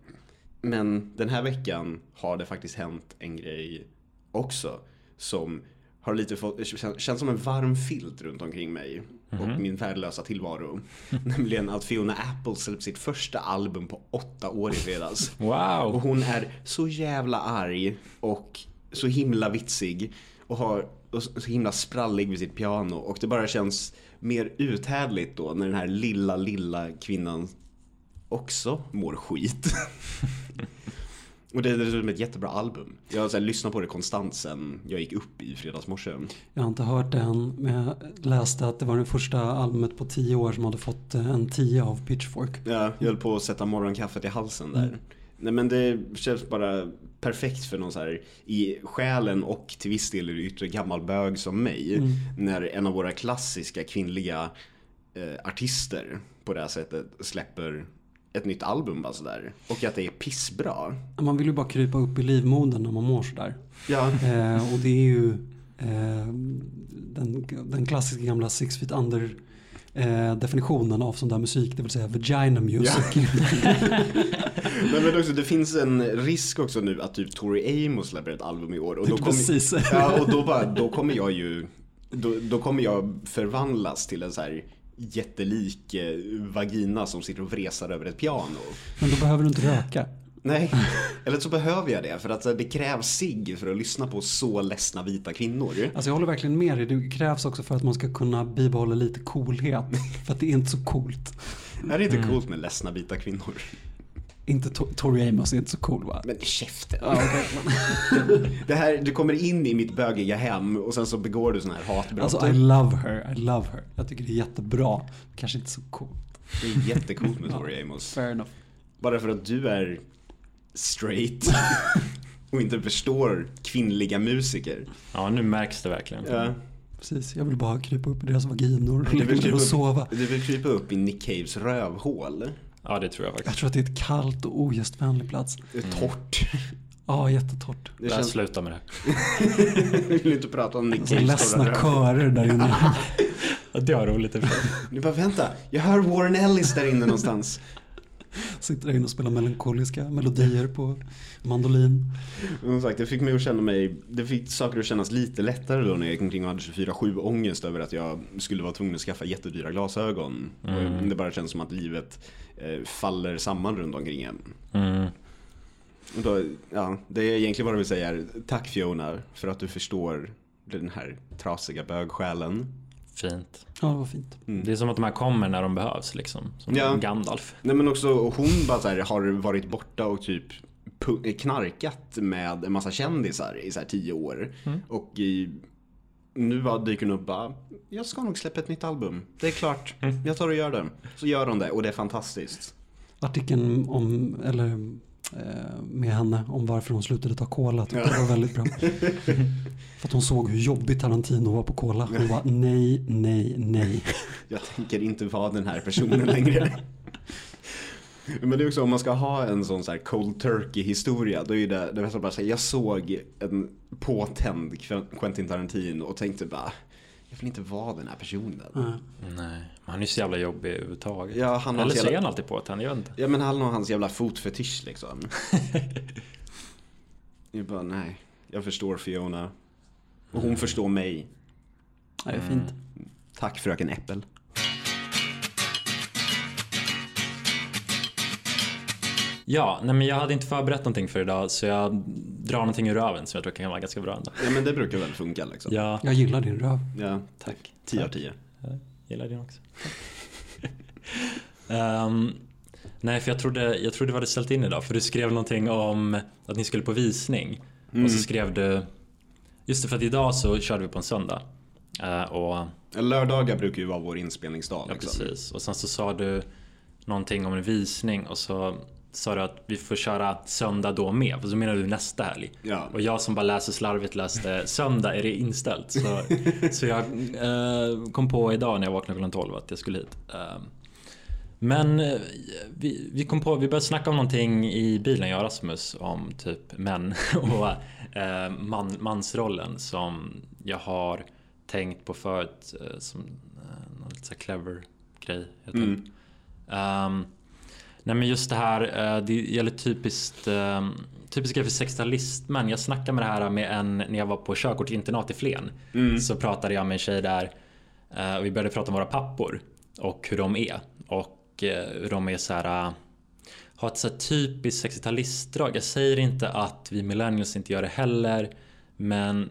Men den här veckan har det faktiskt hänt en grej också. Som har lite fått, kän- känns som en varm filt runt omkring mig. Och min värdelösa tillvaro. Nämligen att Fiona Apple släppte sitt första album på åtta år i fredags. Och Wow! hon är så jävla arg och så himla vitsig. Och, har, och så så himla sprallig vid sitt piano. Och det bara känns mer uthärdligt då när den här lilla, lilla kvinnan också mår skit. och det är dessutom ett jättebra album. Jag har lyssnat på det konstant sen jag gick upp i fredagsmorse. Jag har inte hört det än, men jag läste att det var det första albumet på tio år som hade fått eh, en 10 av Pitchfork. Ja, jag höll på att sätta morgonkaffet i halsen där. Nej men det känns bara perfekt för någon så här i själen och till viss del i det yttre gammal bög som mig. När en av våra klassiska kvinnliga eh, artister på det här sättet släpper ett nytt album bara sådär. Och att det är pissbra. Man vill ju bara krypa upp i livmodern när man mår sådär. Ja, Eh, och det är ju eh, den, den klassiska gamla Six Feet Under eh, definitionen av sån där musik, det vill säga vagina music. men, men också, det finns en risk också nu att typ Tori Amos släpper ett album i år. Och då kommer, Precis. Ja, och då, bara, då kommer jag ju då, då kommer jag förvandlas till en så här jättelik eh, vagina som sitter och vresar över ett piano. Men då behöver du inte röka. Nej, eller så behöver jag det för att eh, det krävs sig för att lyssna på så ledsna vita kvinnor. Alltså jag håller verkligen med dig. Det krävs också för att man ska kunna bibehålla lite coolhet. För att det är inte så coolt. Är det inte coolt med ledsna vita kvinnor? Inte To- Tori Amos är inte så cool va? Men käften. Ja, men- Det här, du kommer in i mitt bögiga hem och sen så begår du sådana här hatbrott. Alltså I love her, I love her. Jag tycker det är jättebra. Kanske inte så coolt. Det är jättecoolt med Tori Amos. Fair enough. Bara för att du är straight och inte förstår kvinnliga musiker. Ja, nu märks det verkligen. Ja. Precis, jag vill bara krypa upp i deras vaginor och Du vill, krypa och upp, sova. du vill krypa upp i Nick Caves rövhål. Ja, det tror jag Jag faktiskt. tror att det är ett kallt och ogästvänlig plats. Det är torrt. Ja, jättetorrt. Det känns... sluta med det. Jag vill inte prata om Nick Så Caves ledsna körer där inne. Det var roligt. Nu bara vänta, jag hör Warren Ellis där inne någonstans. Sitter där inne och spelar melankoliska melodier på mandolin. Som sagt, det fick mig att känna mig, det fick saker att kännas lite lättare då när jag gick omkring och hade 24-7 ångest över att jag skulle vara tvungen att skaffa jättedyra glasögon. Och Det bara känns som att livet eh, faller samman runt omkring en. Mm. Och då, ja, det jag egentligen bara vill säga är tack Fiona för att du förstår den här trasiga bögsjälen. Fint. Ja, det var fint. Det är som att de här kommer när de behövs liksom. Som Ja. Gandalf. Nej men också hon bara så här, har varit borta och typ knarkat med en massa kändisar i så här tio år. Och i, nu bara dyker hon upp bara, jag ska nog släppa ett nytt album. Det är klart, jag tar och gör det. Så gör hon det och det är fantastiskt. Artikeln om, eller med henne om varför hon slutade ta cola tyckte jag var väldigt bra. För att hon såg hur jobbigt Tarantino var på cola. Hon bara nej, nej, nej. Jag tänker inte vara den här personen längre. Men det är också om man ska ha en sån så här cold turkey historia. Då är det, det är bara så här, jag såg en påtänd Quentin Tarantino och tänkte bara, jag vill inte vara den här personen. Ja. Nej, men han är ju så jävla jobbig överhuvudtaget. Ja, han har Eller är jävla- han alltid på att han, vet inte. Ja men han har hans jävla fotfetisch liksom. jag bara, nej. Jag förstår Fiona. Och hon förstår mig. Det är fint. Tack fröken Äppel. Ja, nej men jag hade inte förberett någonting för idag så jag drar någonting ur röven som jag tror kan vara ganska bra ändå. Ja men det brukar väl funka liksom. Ja, Jag gillar din röv. Ja, tack. 10 av 10. Jag gillar din också. Ehm, nej, för jag trodde, jag trodde du hade ställt in idag för du skrev någonting om att ni skulle på visning. Och så skrev du, just det för att idag så körde vi på en söndag. Eh, och Lördagar brukar ju vara vår inspelningsdag Ja liksom. precis. Och sen så sa du någonting om en visning och så sa du att vi får köra söndag då med. För så menar du nästa helg. Ja. Och jag som bara läser slarvigt läste söndag är det inställt. Så, så jag eh, kom på idag när jag vaknade klockan 12 att jag skulle hit. Eh, men vi, vi kom på, vi började snacka om någonting i bilen, jag och Rasmus, om typ män och eh, man, mansrollen som jag har tänkt på förut eh, som eh, någon lite så clever grej. Jag Mm. Nej men just det här, eh, det gäller typiskt eh, Typiska för 60-talistmän. Jag snackade med det här med en när jag var på körkortsinternat i Flen. Mm. Så pratade jag med en tjej där eh, och vi började prata om våra pappor och hur de är. Och hur de är så här har ett så här typiskt 60-talistdrag. Jag säger inte att vi millennials inte gör det heller. Men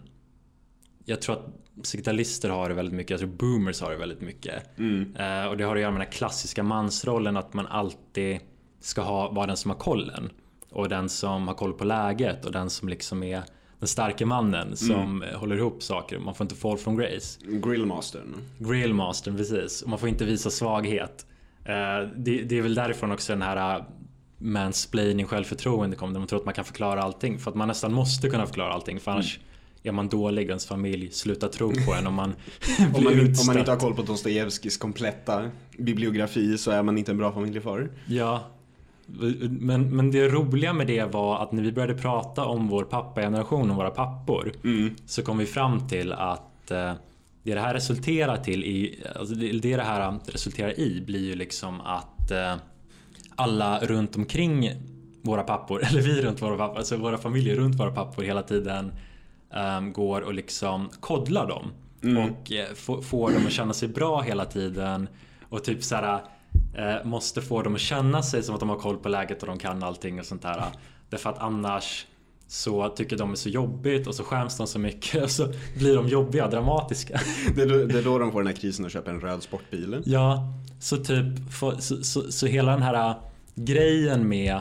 jag tror att 60-talister har det väldigt mycket. Tror boomers har det väldigt mycket. Mm. Eh, och det har att göra med den klassiska mansrollen att man alltid ska ha, vara den som har kollen. Och den som har koll på läget och den som liksom är den starka mannen som eh, håller ihop saker. Man får inte fall from grace. Grillmastern. Grillmastern, precis. Och man får inte visa svaghet. Eh, det, det är väl därifrån också den här uh, mansplaining, självförtroende kommer. Där man tror att man kan förklara allting. För att man nästan måste kunna förklara allting. För annars är man dålig ens familj slutar tro på en om man Om blir man, om man utstött. inte har koll på Dostojevskijs kompletta bibliografi så är man inte en bra familjefar. Ja. Men, men det roliga med det var att när vi började prata om vår pappageneration och våra pappor Mm. så kom vi fram till att eh, det det här resulterar till i, alltså det det det här resulterar i blir ju liksom att eh, alla runt omkring våra pappor, eller vi runt våra pappor, alltså våra familjer runt våra pappor hela tiden eh, går och liksom kodlar dem. Och eh, få- får dem att känna sig bra hela tiden. Och typ så här eh, måste få dem att känna sig som att de har koll på läget och de kan allting och sånt där. Därför att annars så tycker de är så jobbigt och så skäms de så mycket och så blir de jobbiga, dramatiska. Det är, då, det är då de får den här krisen och köper en röd sportbil. Ja, så typ så, så, så hela den här äh, grejen med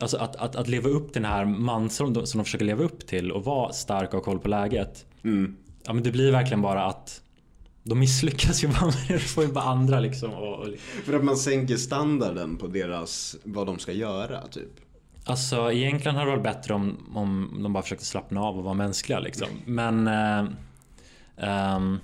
Alltså att, att, att leva upp till den här mansrollen som de försöker leva upp till och vara starka och ha koll på läget. Mm. Ja men det blir verkligen bara att de misslyckas ju bara med det. Får ju bara andra liksom. Och, och, För att man sänker standarden på deras, vad de ska göra typ. alltså egentligen hade det varit bättre om, om de bara försökte slappna av och vara mänskliga liksom. Men eh, ehm,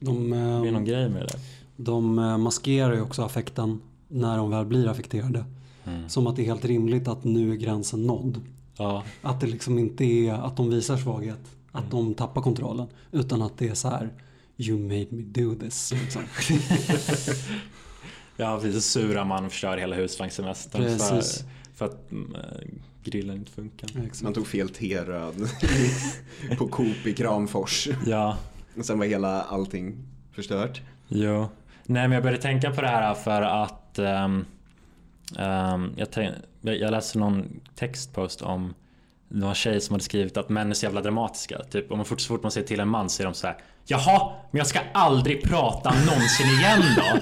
De, det är någon eh, grej med det. de eh, maskerar ju också affekten när de väl blir affekterade. Mm. Som att det är helt rimligt att nu är gränsen nådd. Ja, Att det liksom inte är att de visar svaghet. Att Mm. de tappar kontrollen. Utan att det är så här You made me do this. Liksom. ja precis. Så surar man och förstör hela husvagnssemestern för, Precis. för att eh, grillen inte funkar. Exakt. Man tog fel T-röd på Coop i Kramfors. Ja, Och sen var hela allting förstört. jo. Nej men jag började tänka på det här för att ehm, ehm, jag, jag läste någon textpost om det var en tjej som hade skrivit att män är så jävla dramatiska. Typ om man fort, så fort man säger till en man så är de så här Jaha, men jag ska aldrig prata någonsin igen då.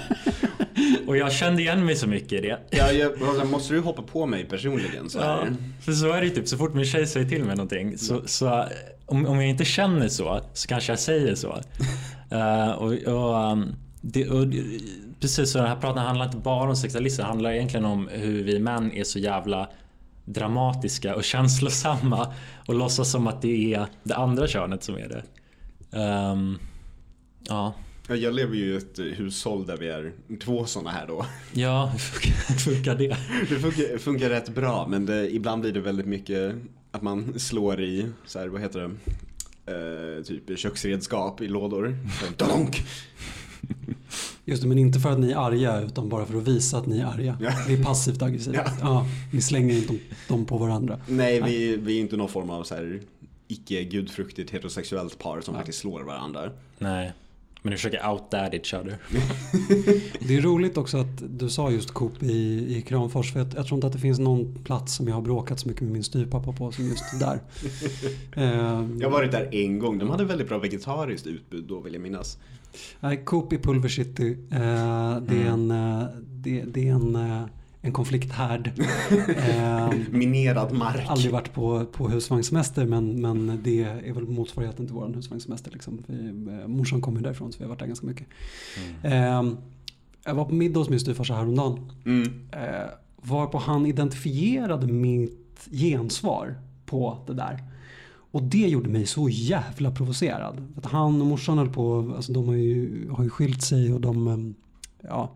Och jag kände igen mig så mycket i det. Ja, jag, var så här, måste du hoppa på mig personligen så Ja, för så är det ju typ så fort min tjej säger till mig någonting så, så om, om jag inte känner så så kanske jag säger så. Eh, och, och, um, det, och precis så den här praten handlar inte bara om sexualism, det handlar egentligen om hur vi män är så jävla dramatiska och känslosamma och låtsas som att det är det andra könet som är det. Ehm, ja, Ja, jag lever ju i ett hushåll där vi är två sådana här då. ja, hur funkar- det? Det funkar, funkar rätt bra men det, ibland blir det väldigt mycket att man slår i, så här, vad heter det, eh, typ köksredskap i lådor. Donk! Just det, men inte för att ni är arga utan bara för att visa att ni är arga. Ja. Det är passivt aggressivt. Ja. Ja. ni slänger inte dem- på varandra. Nej, vi, vi är inte någon form av så här icke gudfruktigt heterosexuellt par som faktiskt slår varandra. Nej, men ni försöker out-dad each other. Det är roligt också att du sa just Coop i, i Kramfors. För jag, jag tror inte att det finns någon plats som jag har bråkat så mycket med min styvpappa på som just där. Jag har varit där en gång, de hade väldigt bra vegetariskt utbud då vill jag minnas. Nej, Coop i Pulver City. Eh, det, är en, eh, det, det är en, eh, en konflikthärd. Minerad mark. aldrig varit på, på husvagnssemester men, men det är väl motsvarigheten till vår husvagnssemester. Liksom. Vi, morsan kommer därifrån så vi har varit där ganska mycket. Eh, jag var på middag hos min styvfarsa häromdagen. Mm. Varpå han identifierade mitt gensvar på det där. Och det gjorde mig så jävla provocerad. Att han och morsan höll på, alltså de har ju, har ju skilt sig och de, eh, ja.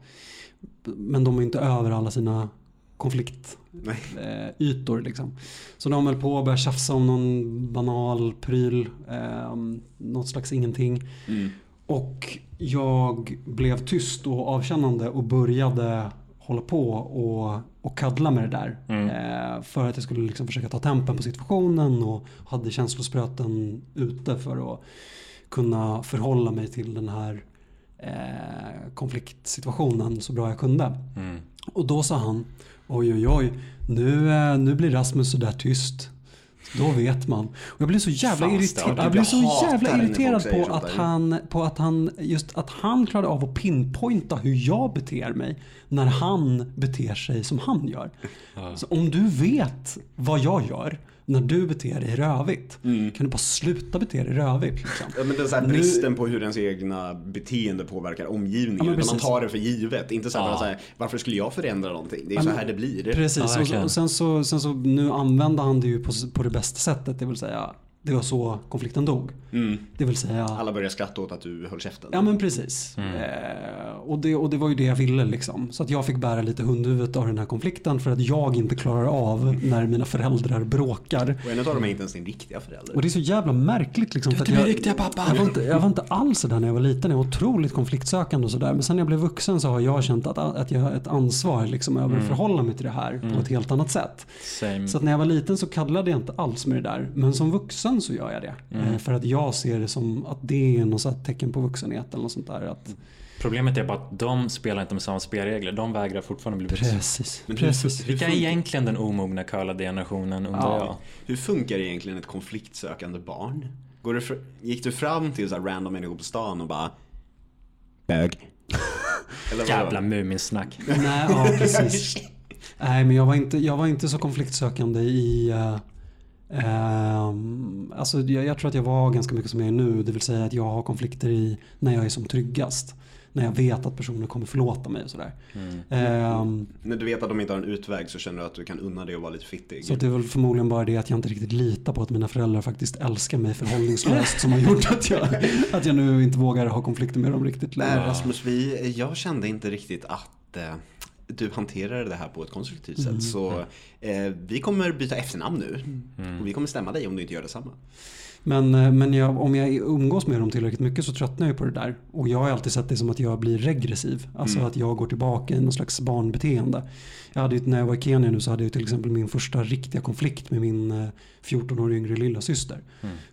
Men de är inte över alla sina konfliktytor. Liksom. Så de höll på att börja tjafsa om någon banal pryl, eh, något slags ingenting. Mm. Och jag blev tyst och avkännande och började hålla på och, och kaddla med det där. Eh, för att jag skulle liksom försöka ta tempen på situationen och hade känslospröten ute för att kunna förhålla mig till den här eh, konfliktsituationen så bra jag kunde. Mm. Och då sa han, oj oj oj, nu, eh, nu blir Rasmus sådär tyst. Då vet man. Och jag blev så jävla Fan, irriterad. Jag blev så jävla irriterad på att, han, på att han, just att han klarade av att pinpointa hur jag beter mig när han beter sig som han gör. Så om du vet vad jag gör när du beter dig rövigt, Mm. kan du bara sluta bete dig rövigt. Liksom. Ja, men den så här Nu- bristen på hur ens egna beteende påverkar omgivningen. Ja, man tar det för givet. Inte så här, Ja. så här, varför skulle jag förändra någonting? Det är Ja, så men- här det blir. Precis, Ja, och, så, verkligen. och sen, så, sen så nu använde han det ju på, på det bästa sättet, det vill säga det var så konflikten dog. Mm. Det vill säga Alla börjar skratta åt att du höll käften. Ja men precis. Eh, och, det, och det var ju det jag ville liksom. Så att jag fick bära lite hundhuvudet av den här konflikten för att jag inte klarar av när mina föräldrar bråkar. Och en av dem är inte ens din riktiga förälder. Och det är så jävla märkligt liksom. att är min jag, riktiga pappa. Jag var, inte, jag var inte alls sådär när jag var liten. Jag var otroligt konfliktsökande och sådär. Men sen när jag blev vuxen så har jag känt att, att jag har ett ansvar liksom över att förhålla mig till det här på ett helt annat sätt. Same. Så att när jag var liten så kaddlade jag inte alls med det där. Men som vuxen så gör jag det. Eh, För att jag ser det som att det är något tecken på vuxenhet eller något sånt där. Att, Problemet är bara att de spelar inte med samma spelregler. De vägrar fortfarande bli vuxna. precis. Men hur- precis. Vilka är egentligen den omogna curlade generationen undrar Ja. jag. Hur funkar egentligen ett konfliktsökande barn? Går du gick du fram till så här random människor på stan och bara Bög? Jävla muminsnack. Nej, ja precis. Nej, men jag var inte, jag var inte så konfliktsökande i... Uh, alltså jag, jag tror att jag var ganska mycket som jag är nu. Det vill säga att jag har konflikter i när jag är som tryggast. När jag vet att personen kommer förlåta mig och sådär. Ehm, När du vet att de inte har en utväg så känner du att du kan unna dig att vara lite fittig. så det är väl förmodligen bara det att jag inte riktigt litar på att mina föräldrar faktiskt älskar mig förhållningslöst som har gjort att jag, att jag nu inte vågar ha konflikter med dem riktigt Nej längre. Rasmus, vi, jag kände inte riktigt att eh, du hanterade det här på ett konstruktivt sätt. Mm. Så eh, vi kommer byta efternamn nu. Och vi kommer stämma dig om du inte gör detsamma. Men, eh, men jag, om jag umgås med dem tillräckligt mycket så tröttnar jag på det där. Och jag har alltid sett det som att jag blir regressiv. Alltså Mm. att jag går tillbaka i någon slags barnbeteende. Jag hade ju, när jag var i Kenya nu så hade jag till exempel min första riktiga konflikt med min eh, 14 år yngre lilla syster.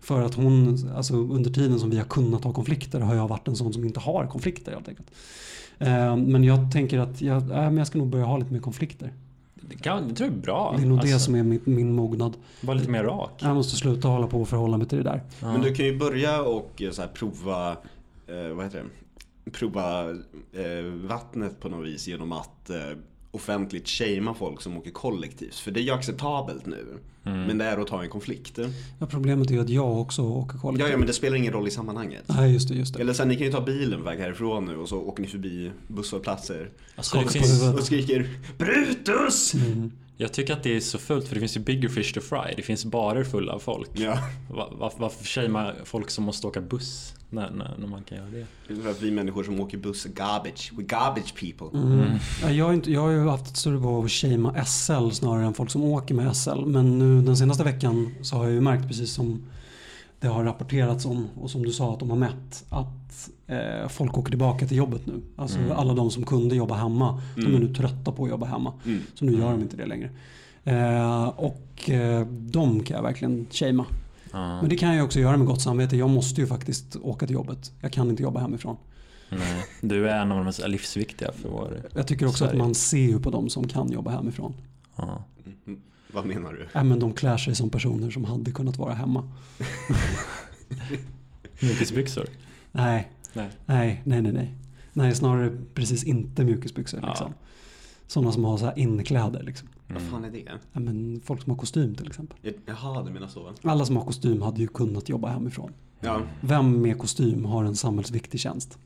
För att hon, alltså under tiden som vi har kunnat ha konflikter har jag varit en sån som inte har konflikter helt enkelt. Eh, Men jag tänker att jag, äh, men jag ska nog börja ha lite mer konflikter. Det, kan, det tror jag är bra. Det är nog det Alltså, som är min, min mognad. Var lite mer rak. Jag måste sluta hålla på och förhålla mig till det där. Men du kan ju börja och eh, så här, prova, eh, vad heter det? Prova eh, vattnet på något vis genom att eh, offentligt shamea folk som åker kollektivt. För det är ju acceptabelt nu. Men det är att ta en konflikt. Ja, problemet är ju att jag också åker kollektivt. Ja, ja, men det spelar ingen roll i sammanhanget. Nej, just det. Just det. Eller sen, ni kan ju ta bilen väg härifrån nu och så åker ni förbi busshållplatser Alltså, finns, huvudet. och skriker Brutus! Mm. Jag tycker att det är så fullt för det finns ju bigger fish to fry. Det finns barer fulla av folk. Ja, Va- va- Varför shamear folk som måste åka buss när, när, när man kan göra det? det är för att vi människor som åker buss är garbage. We garbage people. Mm. Ja, jag, har inte, jag har ju haft ett större behov av att shamea SL snarare än folk som åker med SL. Men nu den senaste veckan så har jag ju märkt precis som det har rapporterats om och som du sa att de har mätt att eh, folk åker tillbaka till jobbet nu. Alltså alla de som kunde jobba hemma, de är nu trötta på att jobba hemma. Mm. Så nu gör de inte det längre. Eh, och eh, de kan jag verkligen shamea. Ja, Men det kan jag också göra med gott samvete. Jag måste ju faktiskt åka till jobbet. Jag kan inte jobba hemifrån. nej. Du är en av de mest livsviktiga för vår... Jag tycker också Sverige. att man ser ju på de som kan jobba hemifrån. Ja. Mm. Vad menar du? Ja, men de klär sig som personer som hade kunnat vara hemma. Mjukisbyxor. Nej, Nej. nej, nej, nej. Nej, nej snarare precis inte mjukisbyxor. Ja. Liksom. Sådana som har så här inkläder. Liksom. Vad fan är det? Ja, men folk som har kostym till exempel. Jaha, du menar så? Alla som har kostym hade ju kunnat jobba hemifrån. Ja. Vem med kostym har en samhällsviktig tjänst?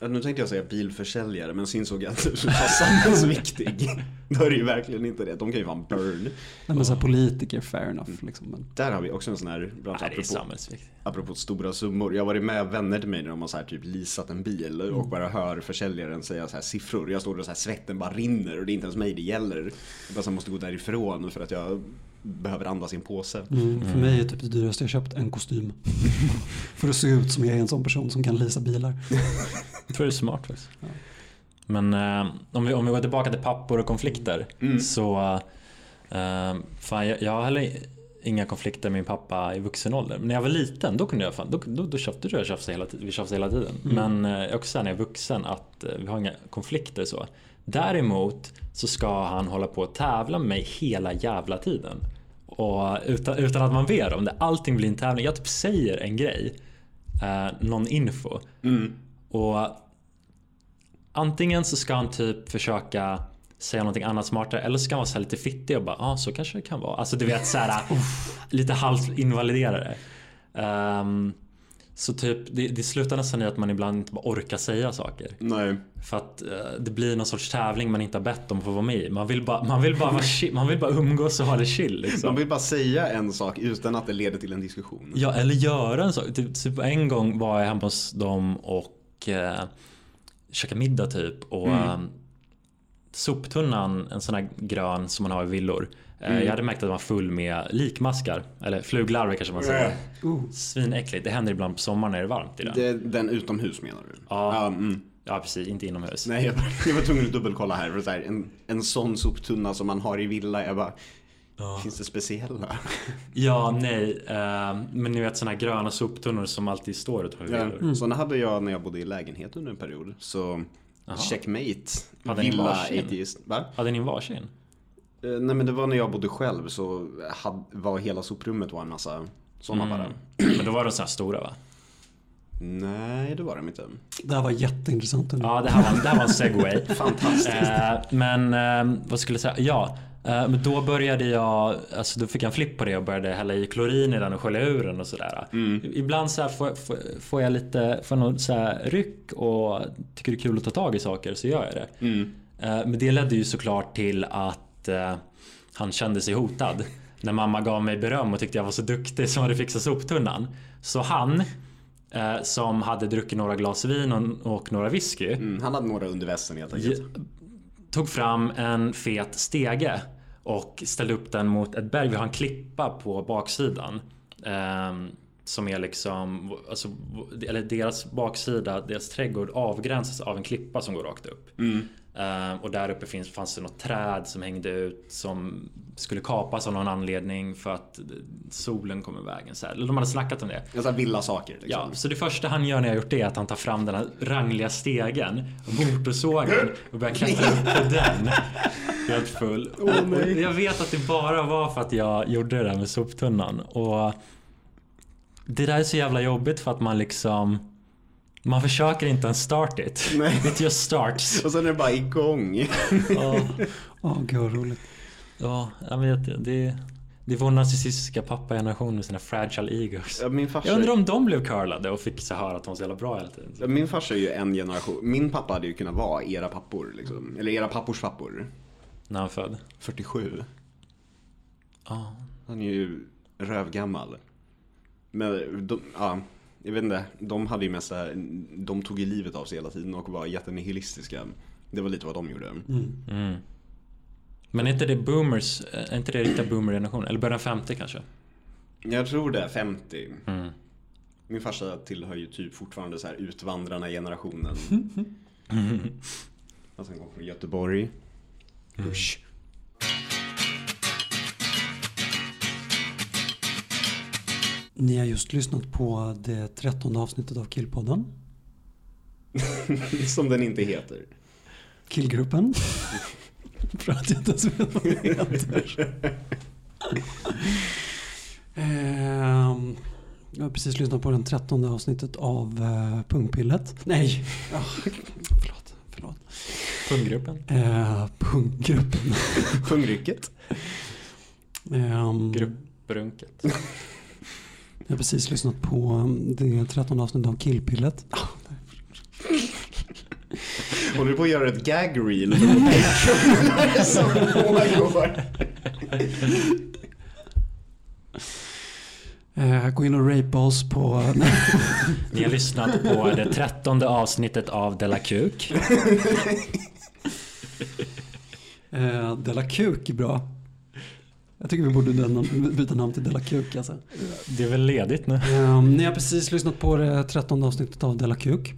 Nu tänkte jag säga bilförsäljare men så insåg jag att du var samhällsviktig. Då är det ju verkligen inte det. De kan ju fan burn. Nej, men så här, politiker, fair enough. Liksom. Men, Där har vi också en sån här bransch Nej, är apropå, apropå stora summor. Jag har varit med vänner till mig när de har så här typ leasat en bil och bara hör försäljaren säga så här siffror. Jag står där och så här svetten bara rinner och det är inte ens mig det gäller. Jag bara så här måste gå därifrån för att jag behöver andas i en påse. mm, för mig är typ det dyraste jag köpt en kostym. för att se ut som jag är en sån person som kan leasa bilar. Jag tror det är smart faktiskt. Men eh, om, vi, om vi går tillbaka till pappor och konflikter. Mm. Så eh, fan, jag, jag har heller inga konflikter med min pappa i vuxen ålder. Men när jag var liten då kunde jag fan, då, då, då tjafsade jag tjafsade hela, tiden- vi tjafsade hela tiden. Men eh, jag också när jag är vuxen att eh, vi har inga konflikter så. Däremot så ska han hålla på att tävla med mig hela jävla tiden. Och utan, utan att man ber om det. Allting blir en tävling. Jag typ säger en grej. Eh, någon info. Mm. Och antingen så ska han typ försöka säga någonting annat smartare eller så ska han vara så lite fittig och bara ja ah, så kanske det kan vara. Alltså du vet så här lite halvt invalidera det. Ehm, så typ det, det slutar nästan i att man ibland inte bara orkar säga saker. Nej. För att eh, det blir någon sorts tävling man inte har bett om att få vara med i. Man vill bara, man vill bara, vara chill, man vill bara umgås och ha det chill liksom. Man vill bara säga en sak utan att det leder till en diskussion. Ja, eller göra en sak. Typ, typ en gång var jag hemma hos dem och eh, käkade middag typ. Och eh, soptunnan, en sån här grön som man har i villor. Eh, Jag hade märkt att den var full med likmaskar. Eller fluglarver kanske man säger. Uh. Svinäckligt. Det händer ibland på sommaren när det är varmt i den. Det, den utomhus menar du? Ja. mm. Ja, precis. Inte inomhus. Nej, jag var, jag var tvungen att dubbelkolla här. För så här en, en sån soptunna som man har i villa, jag bara... Finns det speciella? Ja, nej. Eh, men ni vet såna här gröna soptunnor som alltid står utanför Ja. villor. Såna hade jag när jag bodde i lägenhet under en period. Så Jaha. checkmate. Hade ni Villa atheist. Va? Hade ni varsin? Eh, Nej men det var när jag bodde själv så hade, var hela soprummet var en massa såna Mm. bara. Men då var de såna här stora va? Nej det var de inte. Det här var jätteintressant. ändå. Ja, det här var, det här var en segway. Fantastiskt. Eh, men eh, vad skulle jag säga? Ja, eh, men då började jag, alltså då fick jag en flipp på det och började hälla i klorin i den och skölja ur den och sådär. Ibland så här får, får, får jag lite, får något så här ryck och tycker det är kul att ta tag i saker så gör jag det. Mm. Eh, men det ledde ju såklart till att eh, han kände sig hotad. När mamma gav mig beröm och tyckte jag var så duktig som hade fixat soptunnan. Så han, eh, som hade druckit några glas vin och, och några whisky. Mm, han hade några under västen helt enkelt. tog fram en fet stege och ställde upp den mot ett berg. Vi har en klippa på baksidan. ehm, som är liksom, alltså, eller deras baksida, deras trädgård avgränsas av en klippa som går rakt upp. Mm. Ehm, och där uppe finns, fanns det något träd som hängde ut som skulle kapas av någon anledning för att solen kom i vägen. Så här. De hade snackat om det. Alltså villa saker liksom. Ja, så det första han gör när jag gjort det är att han tar fram den här rangliga stegen motorsågen och börjar klättra upp på den. Helt full. Och jag vet att det bara var för att jag gjorde det där med soptunnan. Och det där är så jävla jobbigt för att man liksom man försöker inte ens start it. Nej. It just starts. Och sen är det bara igång. Ja, Ja, gud vad roligt. ja jag vet det. Det, är vår narcissistiska pappageneration med sina fragile egos. Ja, Min farsa, Jag undrar om de blev curlade och fick så höra att de var så jävla bra hela tiden. Ja, min farsa är ju en generation. Min pappa hade ju kunnat vara era pappor liksom. Eller era pappors pappor. När han född. 47. Ja. Han är ju rövgammal. Men de, ja, jag vet inte. De hade ju mest de tog ju livet av sig hela tiden och var jättenihilistiska. Det var lite vad de gjorde. Mm. Men är inte det boomers, är inte det riktiga boomer-generationen? Eller början 50 kanske? Jag tror det är 50. Mm. Min farsa tillhör ju typ fortfarande så här utvandrarna-generationen. Alltså han kom från Göteborg. Usch. Ni har just lyssnat på det trettonde avsnittet av Killpodden. Som den inte heter. Killgruppen. För att jag inte ens vet vad det heter. Ehm, Jag har precis lyssnat på det trettonde avsnittet av uh, Pungpillet. Nej, förlåt. förlåt. Punggruppen? Uh, Punggruppen. Pungrycket. Ehm, Grupprunket? Jag har precis lyssnat på um, det trettonde avsnittet av Killpillet. Håller du på att göra ett gag reel på Patreon som pågår? Eh, gå in och rape oss på... Ni har lyssnat på det trettonde avsnittet av Della Kuk. eh, Della Kuk är bra. Jag tycker vi borde byta namn till Della Kuk alltså. Det är väl ledigt nu? Eh, ni har precis lyssnat på det trettonde avsnittet av Della Kuk.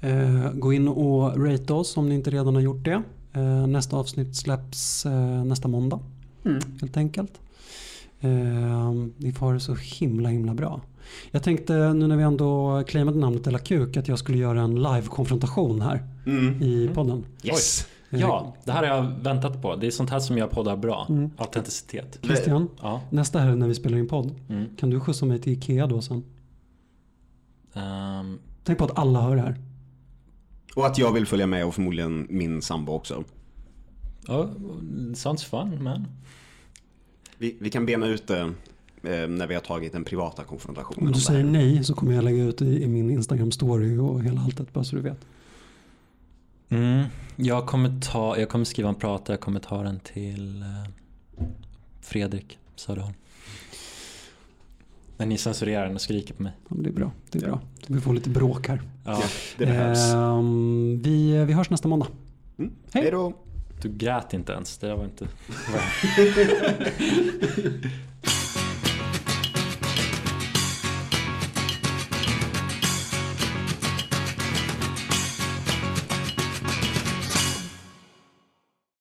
Eh, gå in och rate oss om ni inte redan har gjort det. Eh, nästa avsnitt släpps eh, nästa måndag. Helt enkelt. Ni får ha det så himla himla bra. Jag tänkte nu när vi ändå claimade namnet Della Kuk att jag skulle göra en live-konfrontation här Mm. i podden. Yes. Ja, det här har jag väntat på. Det är sånt här som gör poddar bra. Autenticitet. Christian, Ja. nästa här när vi spelar in podd. Mm. Kan du skjutsa mig till Ikea då sen? Ehm, Tänk på att alla hör det här. Och att jag vill följa med och förmodligen min sambo också. oh, sounds fun man. Vi, vi kan bena ut det eh, när vi har tagit den privata konfrontationen. Om du säger nej så kommer jag lägga ut i, i min Instagram story och hela alltet bara så du vet. Mm. Jag, kommer ta, jag kommer skriva en prata, jag kommer ta den till eh, Fredrik Söderholm. Men ni censurerar den och skriker på mig. Ja, men det är bra. Det är bra. Vi får lite bråk här. Ja, Det behövs. Ehm, vi, vi hörs nästa måndag. Mm. hej. Då. du grät inte ens. Det var inte...